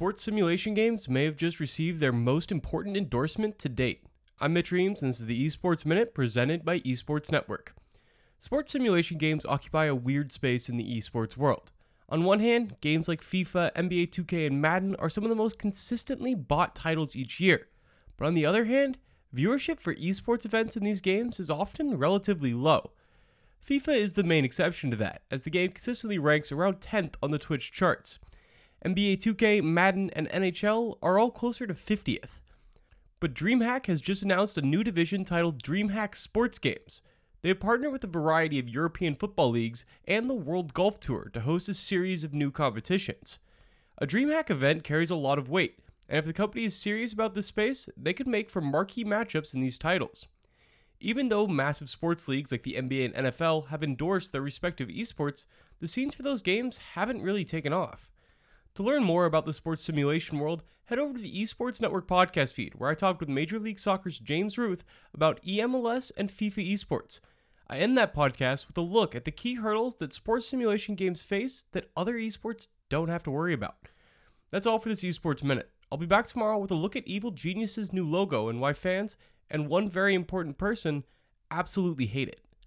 sports simulation games may have just received their most important endorsement to date. I'm Mitch Reames, and this is the Esports Minute presented by Esports Network. Sports simulation games occupy a weird space in the esports world. On one hand, games like FIFA, NBA 2K, and Madden are some of the most consistently bought titles each year. But on the other hand, viewership for esports events in these games is often relatively low. FIFA is the main exception to that, as the game consistently ranks around 10th on the Twitch charts. NBA 2K, Madden, and NHL are all closer to 50th. But DreamHack has just announced a new division titled DreamHack Sports Games. They have partnered with a variety of European football leagues and the World Golf Tour to host a series of new competitions. A DreamHack event carries a lot of weight, and if the company is serious about this space, they could make for marquee matchups in these titles. Even though massive sports leagues like the NBA and NFL have endorsed their respective esports, the scenes for those games haven't really taken off. To learn more about the sports simulation world, head over to the Esports Network podcast feed, where I talked with Major League Soccer's James Ruth about EMLS and FIFA esports. I end that podcast with a look at the key hurdles that sports simulation games face that other esports don't have to worry about. That's all for this Esports Minute. I'll be back tomorrow with a look at Evil Geniuses' new logo and why fans, and one very important person, absolutely hate it.